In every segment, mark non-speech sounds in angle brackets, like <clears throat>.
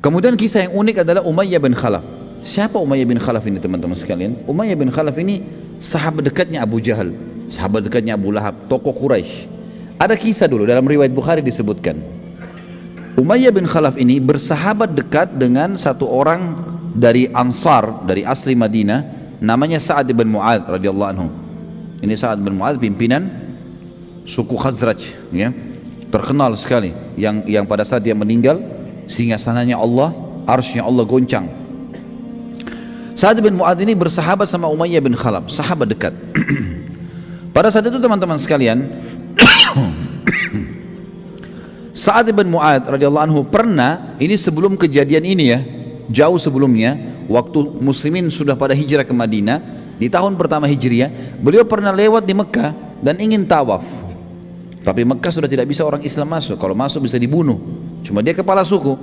Kemudian kisah yang unik adalah Umayyah bin Khalaf. Siapa Umayyah bin Khalaf ini teman-teman sekalian? Umayyah bin Khalaf ini sahabat dekatnya Abu Jahal, sahabat dekatnya Abu Lahab, tokoh Quraisy. Ada kisah dulu dalam riwayat Bukhari disebutkan. Umayyah bin Khalaf ini bersahabat dekat dengan satu orang dari Ansar, dari asli Madinah, namanya Sa'ad bin Mu'ad radhiyallahu anhu. Ini Sa'ad bin Mu'ad pimpinan suku Khazraj, ya. Terkenal sekali yang yang pada saat dia meninggal singgasananya Allah, arsnya Allah goncang. Sa'ad bin Mu'ad ini bersahabat sama Umayyah bin Khalaf, sahabat dekat. <clears throat> pada saat itu teman-teman sekalian, <clears throat> Sa'ad bin Mu'ad radhiyallahu anhu pernah ini sebelum kejadian ini ya, jauh sebelumnya waktu muslimin sudah pada hijrah ke Madinah di tahun pertama Hijriah, beliau pernah lewat di Mekah dan ingin tawaf. Tapi Mekah sudah tidak bisa orang Islam masuk, kalau masuk bisa dibunuh. Cuma dia kepala suku.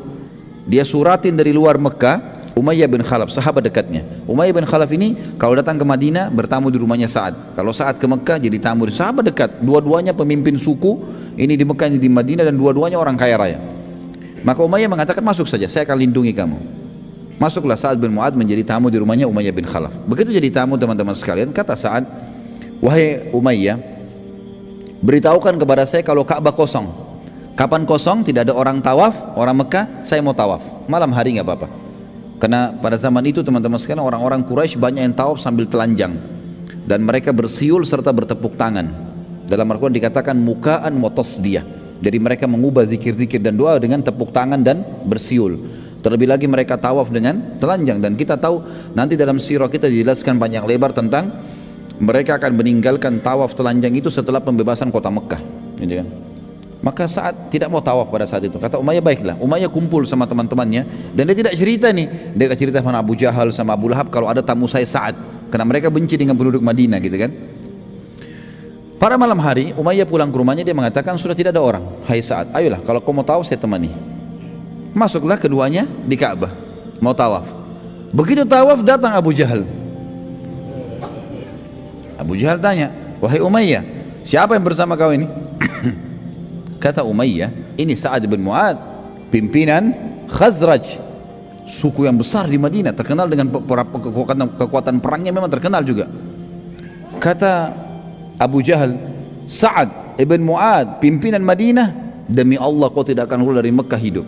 Dia suratin dari luar Mekah Umayyah bin Khalaf, sahabat dekatnya. Umayyah bin Khalaf ini kalau datang ke Madinah bertamu di rumahnya Sa'ad. Kalau Sa'ad ke Mekah jadi tamu di sahabat dekat. Dua-duanya pemimpin suku, ini di Mekah, ini di Madinah dan dua-duanya orang kaya raya. Maka Umayyah mengatakan masuk saja, saya akan lindungi kamu. Masuklah Sa'ad bin Mu'ad menjadi tamu di rumahnya Umayyah bin Khalaf. Begitu jadi tamu teman-teman sekalian, kata Sa'ad, wahai Umayyah, beritahukan kepada saya kalau Ka'bah kosong. Kapan kosong, tidak ada orang tawaf, orang Mekah, saya mau tawaf. Malam hari nggak apa-apa. Karena pada zaman itu teman-teman sekalian orang-orang Quraisy banyak yang tawaf sambil telanjang dan mereka bersiul serta bertepuk tangan. Dalam Al-Quran dikatakan mukaan motos dia. Jadi mereka mengubah zikir-zikir dan doa dengan tepuk tangan dan bersiul. Terlebih lagi mereka tawaf dengan telanjang dan kita tahu nanti dalam sirah kita dijelaskan banyak lebar tentang mereka akan meninggalkan tawaf telanjang itu setelah pembebasan kota Mekah. Gitu kan? Maka saat tidak mau tawaf pada saat itu, kata Umayyah baiklah. Umayyah kumpul sama teman-temannya dan dia tidak cerita nih. Dia cerita sama Abu Jahal sama Abu Lahab kalau ada tamu saya saat karena mereka benci dengan penduduk Madinah gitu kan. Pada malam hari Umayyah pulang ke rumahnya dia mengatakan sudah tidak ada orang. Hai saat, ayolah kalau kau mau tawaf saya temani. Masuklah keduanya di Ka'bah mau tawaf. Begitu tawaf datang Abu Jahal. Abu Jahal tanya, wahai Umayyah, siapa yang bersama kau ini? Kata Umayyah, ini Sa'ad bin Mu'ad, pimpinan Khazraj, suku yang besar di Madinah, terkenal dengan kekuatan, kekuatan perangnya memang terkenal juga. Kata Abu Jahal, Sa'ad ibn Mu'ad, pimpinan Madinah, demi Allah kau tidak akan keluar dari Mekah hidup.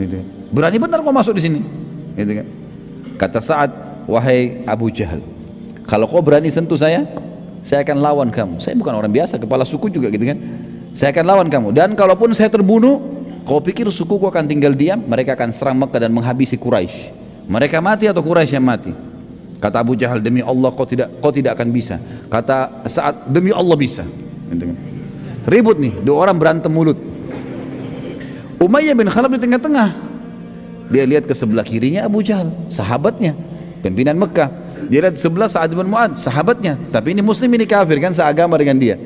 Gitu. Berani benar kau masuk di sini. Gitu kan? Kata Sa'ad, wahai Abu Jahal, kalau kau berani sentuh saya, saya akan lawan kamu. Saya bukan orang biasa, kepala suku juga gitu kan. Saya akan lawan kamu. Dan kalaupun saya terbunuh, kau pikir sukuku akan tinggal diam? Mereka akan serang Mekah dan menghabisi Quraisy. Mereka mati atau Quraisy yang mati? Kata Abu Jahal demi Allah kau tidak kau tidak akan bisa. Kata saat demi Allah bisa. Ribut nih, dua orang berantem mulut. Umayyah bin Khalaf di tengah-tengah. Dia lihat ke sebelah kirinya Abu Jahal, sahabatnya, pimpinan Mekah. Dia lihat sebelah Sa'ad bin Mu'ad, sahabatnya. Tapi ini muslim ini kafir kan seagama dengan dia.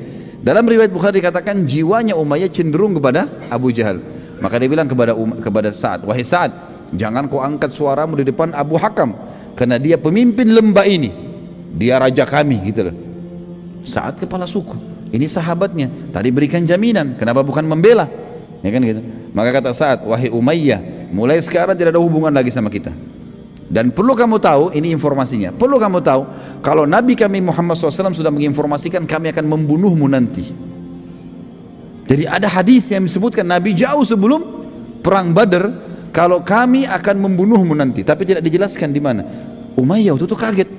Dalam riwayat Bukhari dikatakan jiwanya Umayyah cenderung kepada Abu Jahal. Maka dia bilang kepada um, kepada Sa'ad, "Wahai Sa'ad, jangan kau angkat suaramu di depan Abu Hakam karena dia pemimpin lembah ini. Dia raja kami." gitu loh. Sa'ad kepala suku. Ini sahabatnya. Tadi berikan jaminan, kenapa bukan membela? Ya kan gitu. Maka kata Sa'ad, "Wahai Umayyah, mulai sekarang tidak ada hubungan lagi sama kita." Dan perlu kamu tahu, ini informasinya. Perlu kamu tahu, kalau Nabi kami Muhammad SAW sudah menginformasikan kami akan membunuhmu nanti. Jadi ada hadis yang disebutkan Nabi jauh sebelum perang Badar, kalau kami akan membunuhmu nanti. Tapi tidak dijelaskan di mana. Umayyah itu tuh kaget.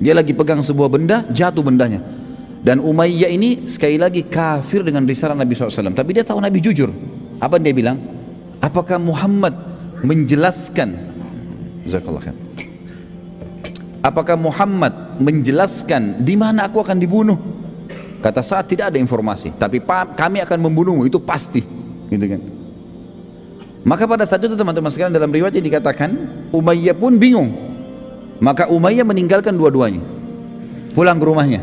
Dia lagi pegang sebuah benda, jatuh bendanya. Dan Umayyah ini sekali lagi kafir dengan risalah Nabi SAW. Tapi dia tahu Nabi jujur. Apa dia bilang? Apakah Muhammad menjelaskan Jazakallah khair. Apakah Muhammad menjelaskan di mana aku akan dibunuh? Kata saat tidak ada informasi, tapi kami akan membunuhmu itu pasti, gitu kan? Maka pada saat itu teman-teman sekalian dalam riwayat ini dikatakan Umayyah pun bingung. Maka Umayyah meninggalkan dua-duanya. Pulang ke rumahnya.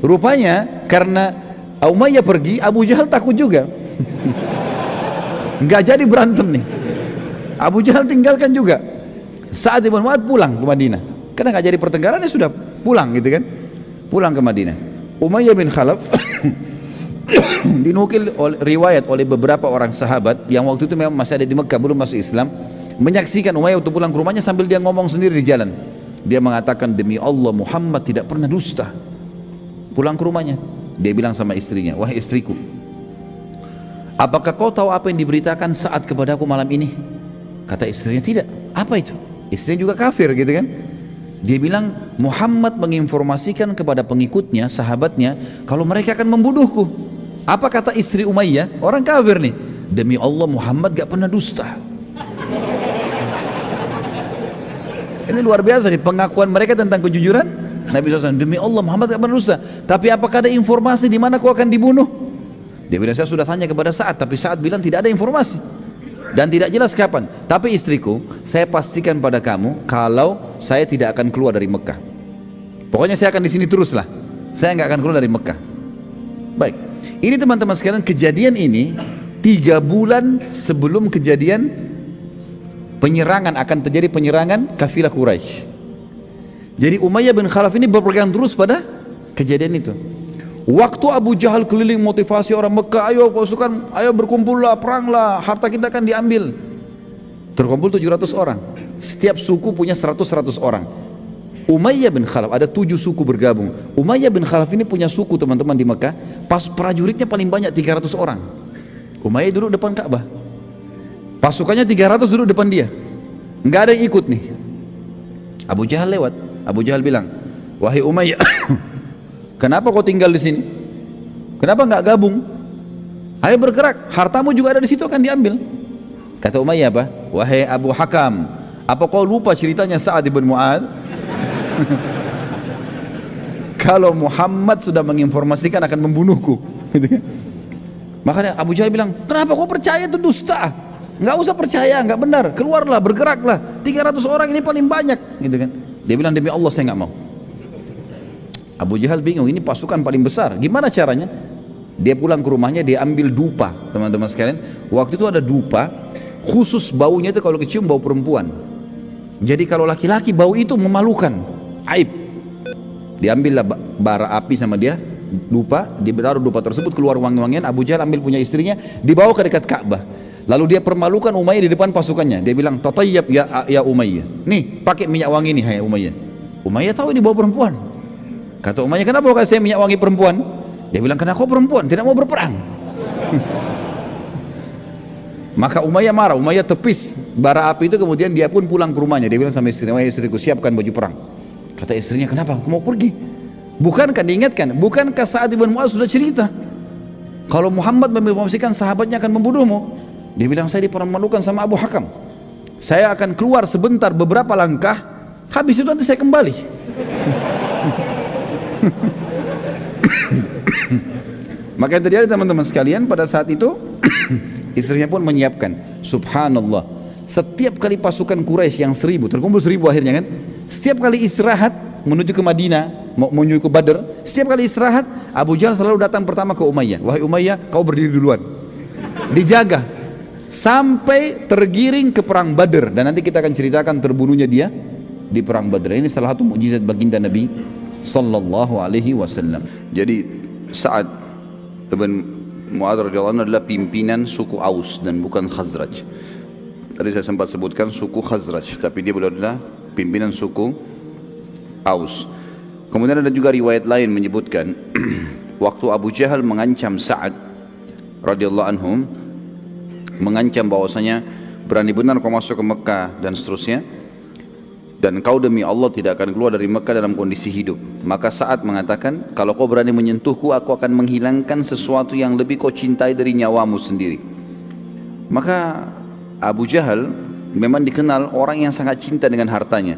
Rupanya karena Umayyah pergi, Abu Jahal takut juga. <laughs> Enggak jadi berantem nih. Abu Jahal tinggalkan juga. Saat Ibn Mu'ad pulang ke Madinah. Karena nggak jadi pertengkaran dia sudah pulang gitu kan. Pulang ke Madinah. Umayyah bin Khalaf <coughs> dinukil oleh, riwayat oleh beberapa orang sahabat yang waktu itu memang masih ada di Mekah belum masuk Islam menyaksikan Umayyah untuk pulang ke rumahnya sambil dia ngomong sendiri di jalan dia mengatakan demi Allah Muhammad tidak pernah dusta pulang ke rumahnya dia bilang sama istrinya wahai istriku apakah kau tahu apa yang diberitakan saat kepadaku malam ini kata istrinya tidak apa itu istrinya juga kafir gitu kan dia bilang Muhammad menginformasikan kepada pengikutnya, sahabatnya, kalau mereka akan membunuhku. Apa kata istri Umayyah? Orang kafir nih. Demi Allah Muhammad gak pernah dusta. Ini luar biasa nih pengakuan mereka tentang kejujuran Nabi SAW. Demi Allah Muhammad gak pernah dusta. Tapi apakah ada informasi di mana kau akan dibunuh? Dia bilang saya sudah tanya kepada saat, tapi saat bilang tidak ada informasi dan tidak jelas kapan. Tapi istriku, saya pastikan pada kamu kalau saya tidak akan keluar dari Mekah. Pokoknya saya akan di sini teruslah. Saya nggak akan keluar dari Mekah. Baik, ini teman-teman sekalian kejadian ini tiga bulan sebelum kejadian penyerangan akan terjadi penyerangan kafilah Quraisy. Jadi Umayyah bin Khalaf ini berpegang terus pada kejadian itu. Waktu Abu Jahal keliling motivasi orang Mekah, ayo pasukan, ayo berkumpullah, peranglah, harta kita akan diambil. Terkumpul 700 orang. Setiap suku punya 100-100 orang. Umayyah bin Khalaf, ada tujuh suku bergabung. Umayyah bin Khalaf ini punya suku teman-teman di Mekah, pas prajuritnya paling banyak 300 orang. Umayyah duduk depan Ka'bah. Pasukannya 300 duduk depan dia. Enggak ada yang ikut nih. Abu Jahal lewat. Abu Jahal bilang, "Wahai Umayyah, Kenapa kau tinggal di sini? Kenapa nggak gabung? Ayo bergerak, hartamu juga ada di situ akan diambil. Kata Umayyah apa? Wahai Abu Hakam, apa kau lupa ceritanya Sa'ad ibn Mu'ad? <laughs> Kalau Muhammad sudah menginformasikan akan membunuhku. <laughs> Makanya Abu Jahal bilang, kenapa kau percaya itu dusta? Nggak usah percaya, nggak benar. Keluarlah, bergeraklah. 300 orang ini paling banyak, gitu kan? Dia bilang demi Allah saya nggak mau. Abu Jahal bingung, ini pasukan paling besar. Gimana caranya? Dia pulang ke rumahnya, dia ambil dupa, teman-teman sekalian. Waktu itu ada dupa, khusus baunya itu kalau kecium bau perempuan. Jadi kalau laki-laki bau itu memalukan, aib. Diambillah bara api sama dia, dupa, ditaruh dupa tersebut keluar wangi-wangian. Abu Jahal ambil punya istrinya, dibawa ke dekat Ka'bah. Lalu dia permalukan Umayyah di depan pasukannya. Dia bilang, "Tatayyab ya ya Umayyah." Nih, pakai minyak wangi nih hai Umayyah. Umayyah tahu ini bau perempuan. Kata Umayyah, kenapa kau saya minyak wangi perempuan? Dia bilang, karena kau perempuan, tidak mau berperang. <laughs> Maka Umayyah marah, Umayyah tepis bara api itu kemudian dia pun pulang ke rumahnya. Dia bilang sama istrinya, istriku siapkan baju perang. Kata istrinya, kenapa? Kau mau pergi? Bukankah diingatkan? Bukankah saat Ibn Mu'az sudah cerita? Kalau Muhammad memastikan sahabatnya akan membunuhmu. Dia bilang, saya dipermalukan sama Abu Hakam. Saya akan keluar sebentar beberapa langkah, habis itu nanti saya kembali. <laughs> Maka yang terjadi teman-teman sekalian pada saat itu <coughs> istrinya pun menyiapkan. Subhanallah. Setiap kali pasukan Quraisy yang seribu, terkumpul seribu akhirnya kan. Setiap kali istirahat menuju ke Madinah, menuju ke Badr, setiap kali istirahat Abu Jahal selalu datang pertama ke Umayyah. Wahai Umayyah, kau berdiri duluan. Dijaga sampai tergiring ke perang Badr dan nanti kita akan ceritakan terbunuhnya dia di perang Badr. Ini salah satu mukjizat baginda Nabi sallallahu alaihi wasallam. Jadi Sa'ad ibn Mu'ad radhiyallahu anhu adalah pimpinan suku Aus dan bukan Khazraj. Tadi saya sempat sebutkan suku Khazraj, tapi dia beliau adalah pimpinan suku Aus. Kemudian ada juga riwayat lain menyebutkan <clears throat> waktu Abu Jahal mengancam Sa'ad radhiyallahu anhum mengancam bahwasanya berani benar kau masuk ke Mekah dan seterusnya dan kau demi Allah tidak akan keluar dari Mekah dalam kondisi hidup. Maka saat mengatakan, kalau kau berani menyentuhku, aku akan menghilangkan sesuatu yang lebih kau cintai dari nyawamu sendiri. Maka Abu Jahal memang dikenal orang yang sangat cinta dengan hartanya.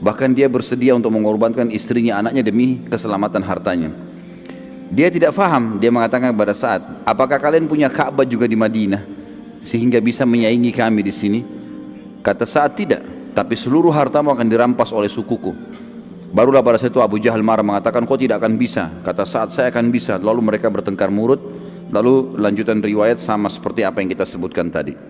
Bahkan dia bersedia untuk mengorbankan istrinya, anaknya demi keselamatan hartanya. Dia tidak faham, dia mengatakan kepada saat, apakah kalian punya Ka'bah juga di Madinah? Sehingga bisa menyaingi kami di sini? Kata saat tidak, tapi seluruh hartamu akan dirampas oleh sukuku. Barulah pada saat itu Abu Jahal marah mengatakan kau tidak akan bisa. Kata saat saya akan bisa. Lalu mereka bertengkar murut. Lalu lanjutan riwayat sama seperti apa yang kita sebutkan tadi.